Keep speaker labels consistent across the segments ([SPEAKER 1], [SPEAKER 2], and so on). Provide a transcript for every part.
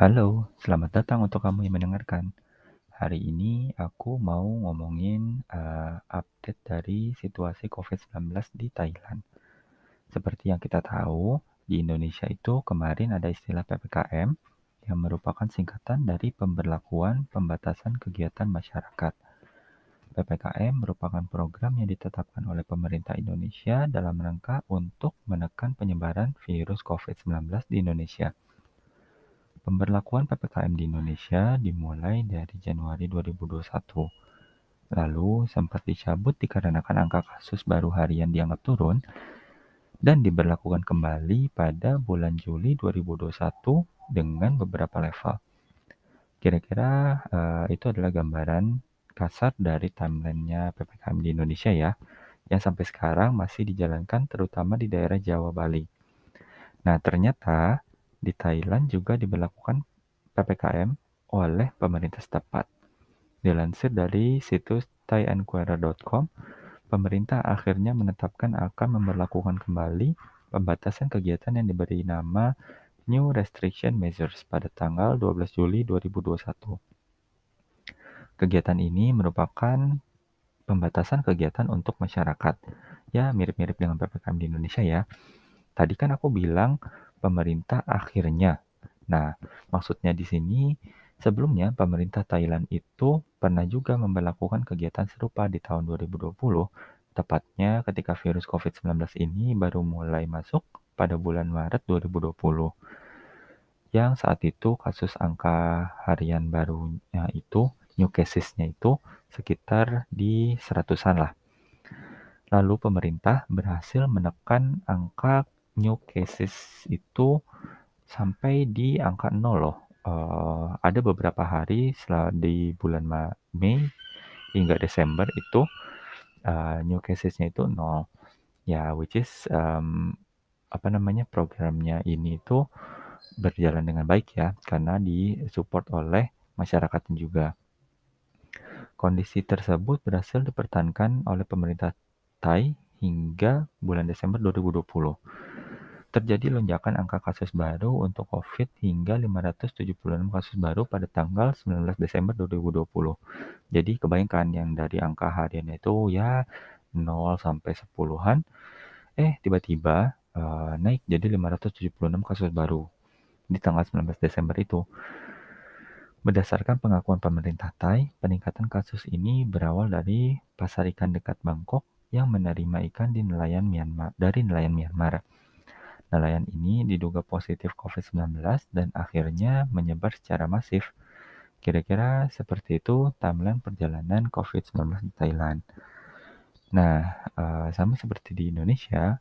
[SPEAKER 1] Halo, selamat datang untuk kamu yang mendengarkan. Hari ini aku mau ngomongin uh, update dari situasi COVID-19 di Thailand. Seperti yang kita tahu, di Indonesia itu kemarin ada istilah PPKM yang merupakan singkatan dari pemberlakuan pembatasan kegiatan masyarakat. PPKM merupakan program yang ditetapkan oleh pemerintah Indonesia dalam rangka untuk menekan penyebaran virus COVID-19 di Indonesia. Pemberlakuan PPKM di Indonesia dimulai dari Januari 2021. Lalu sempat dicabut dikarenakan angka kasus baru harian dianggap turun dan diberlakukan kembali pada bulan Juli 2021 dengan beberapa level. Kira-kira uh, itu adalah gambaran kasar dari timelinenya PPKM di Indonesia ya, yang sampai sekarang masih dijalankan terutama di daerah Jawa Bali. Nah, ternyata di Thailand juga diberlakukan PPKM oleh pemerintah setempat. Dilansir dari situs thaienquirer.com, pemerintah akhirnya menetapkan akan memperlakukan kembali pembatasan kegiatan yang diberi nama New Restriction Measures pada tanggal 12 Juli 2021. Kegiatan ini merupakan pembatasan kegiatan untuk masyarakat. Ya, mirip-mirip dengan PPKM di Indonesia ya. Tadi kan aku bilang pemerintah akhirnya. Nah, maksudnya di sini sebelumnya pemerintah Thailand itu pernah juga memperlakukan kegiatan serupa di tahun 2020, tepatnya ketika virus COVID-19 ini baru mulai masuk pada bulan Maret 2020 yang saat itu kasus angka harian barunya itu, new casesnya itu sekitar di seratusan lah. Lalu pemerintah berhasil menekan angka new cases itu sampai di angka nol loh. Uh, ada beberapa hari setelah di bulan Mei hingga Desember itu uh, new casesnya itu nol. Ya, which is um, apa namanya programnya ini itu berjalan dengan baik ya, karena disupport oleh masyarakat juga. Kondisi tersebut berhasil dipertahankan oleh pemerintah Thai hingga bulan Desember 2020. Terjadi lonjakan angka kasus baru untuk COVID hingga 576 kasus baru pada tanggal 19 Desember 2020. Jadi kebayangkan yang dari angka harian itu ya 0 sampai 10-an, eh tiba-tiba uh, naik jadi 576 kasus baru di tanggal 19 Desember itu. Berdasarkan pengakuan pemerintah Thai, peningkatan kasus ini berawal dari pasar ikan dekat Bangkok yang menerima ikan di nelayan Myanmar dari nelayan Myanmar. Nelayan ini diduga positif COVID-19 dan akhirnya menyebar secara masif. Kira-kira seperti itu timeline perjalanan COVID-19 di Thailand. Nah, uh, sama seperti di Indonesia,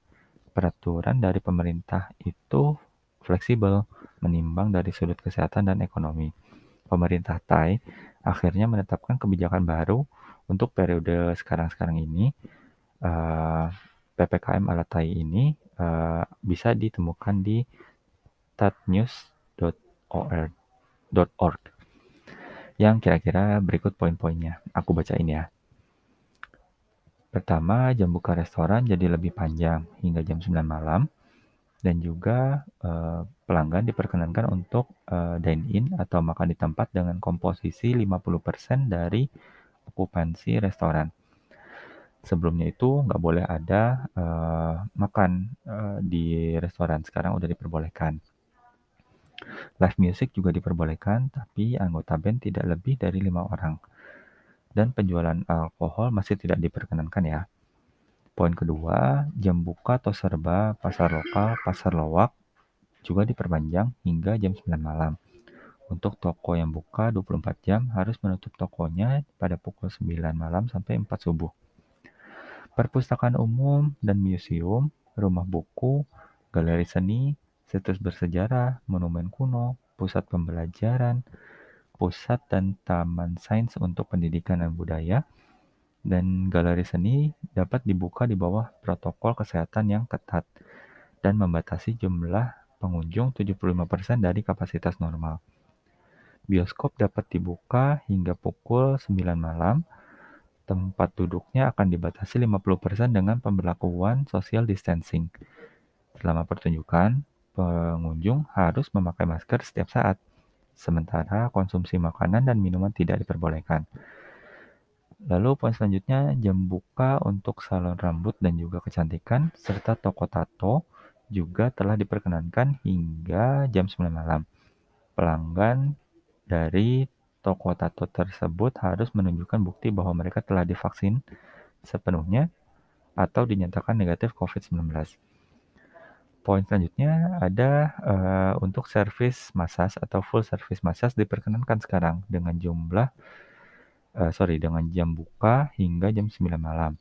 [SPEAKER 1] peraturan dari pemerintah itu fleksibel menimbang dari sudut kesehatan dan ekonomi. Pemerintah Thai akhirnya menetapkan kebijakan baru untuk periode sekarang-sekarang ini. Eh, PPKM ala Thai ini uh, bisa ditemukan di tatnews.org yang kira-kira berikut poin-poinnya. Aku bacain ya. Pertama, jam buka restoran jadi lebih panjang hingga jam 9 malam dan juga uh, pelanggan diperkenankan untuk uh, dine-in atau makan di tempat dengan komposisi 50% dari okupansi restoran. Sebelumnya itu nggak boleh ada uh, makan uh, di restoran, sekarang udah diperbolehkan. Live music juga diperbolehkan, tapi anggota band tidak lebih dari lima orang. Dan penjualan alkohol masih tidak diperkenankan ya. Poin kedua, jam buka atau serba pasar lokal, pasar lowak juga diperpanjang hingga jam 9 malam. Untuk toko yang buka 24 jam harus menutup tokonya pada pukul 9 malam sampai 4 subuh. Perpustakaan umum dan museum, rumah buku, galeri seni, situs bersejarah, monumen kuno, pusat pembelajaran, pusat dan taman sains untuk pendidikan dan budaya, dan galeri seni dapat dibuka di bawah protokol kesehatan yang ketat dan membatasi jumlah pengunjung 75% dari kapasitas normal. Bioskop dapat dibuka hingga pukul 9 malam. Tempat duduknya akan dibatasi 50% dengan pemberlakuan social distancing. Selama pertunjukan, pengunjung harus memakai masker setiap saat. sementara konsumsi makanan dan minuman tidak diperbolehkan. Lalu poin selanjutnya, jam buka untuk salon rambut dan juga kecantikan, serta toko tato juga telah diperkenankan hingga jam 9 malam. Pelanggan dari toko tato tersebut harus menunjukkan bukti bahwa mereka telah divaksin sepenuhnya atau dinyatakan negatif COVID-19. Poin selanjutnya ada uh, untuk service massage atau full service massage diperkenankan sekarang dengan jumlah uh, sorry dengan jam buka hingga jam 9 malam.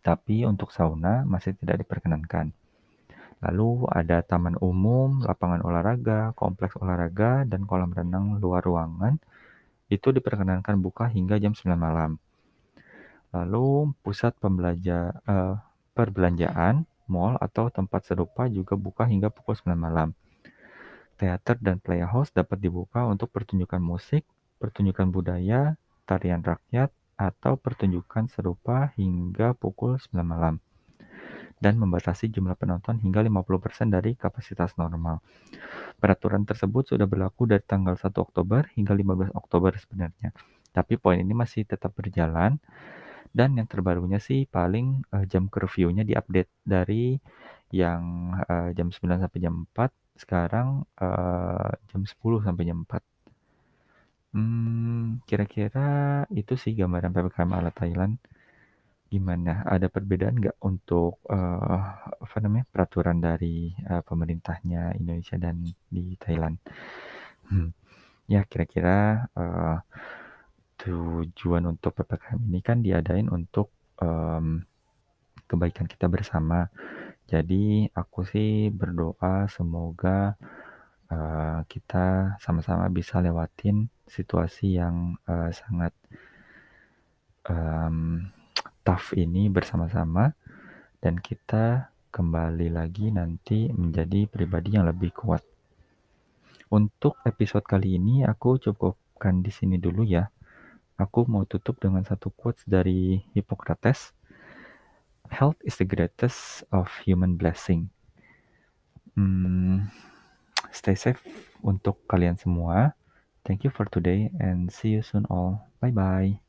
[SPEAKER 1] Tapi untuk sauna masih tidak diperkenankan. Lalu ada taman umum, lapangan olahraga, kompleks olahraga, dan kolam renang luar ruangan. Itu diperkenankan buka hingga jam 9 malam. Lalu pusat pembelajar, uh, perbelanjaan, mall atau tempat serupa juga buka hingga pukul 9 malam. Teater dan playhouse dapat dibuka untuk pertunjukan musik, pertunjukan budaya, tarian rakyat, atau pertunjukan serupa hingga pukul 9 malam dan membatasi jumlah penonton hingga 50% dari kapasitas normal. Peraturan tersebut sudah berlaku dari tanggal 1 Oktober hingga 15 Oktober sebenarnya. Tapi poin ini masih tetap berjalan dan yang terbarunya sih paling uh, jam curfew-nya diupdate dari yang uh, jam 9 sampai jam 4 sekarang uh, jam 10 sampai jam 4. Hmm, kira-kira itu sih gambaran PPKM ala Thailand. Gimana, ada perbedaan nggak untuk, uh, apa namanya, peraturan dari, uh, pemerintahnya Indonesia dan di Thailand? Hmm, ya kira-kira, uh, tujuan untuk PPKM ini kan diadain untuk, um, kebaikan kita bersama. Jadi aku sih berdoa semoga, uh, kita sama-sama bisa lewatin situasi yang, uh, sangat, um, tough ini bersama-sama dan kita kembali lagi nanti menjadi pribadi yang lebih kuat. Untuk episode kali ini aku cukupkan di sini dulu ya. Aku mau tutup dengan satu quotes dari Hippocrates. Health is the greatest of human blessing. Hmm, stay safe untuk kalian semua. Thank you for today and see you soon all. Bye bye.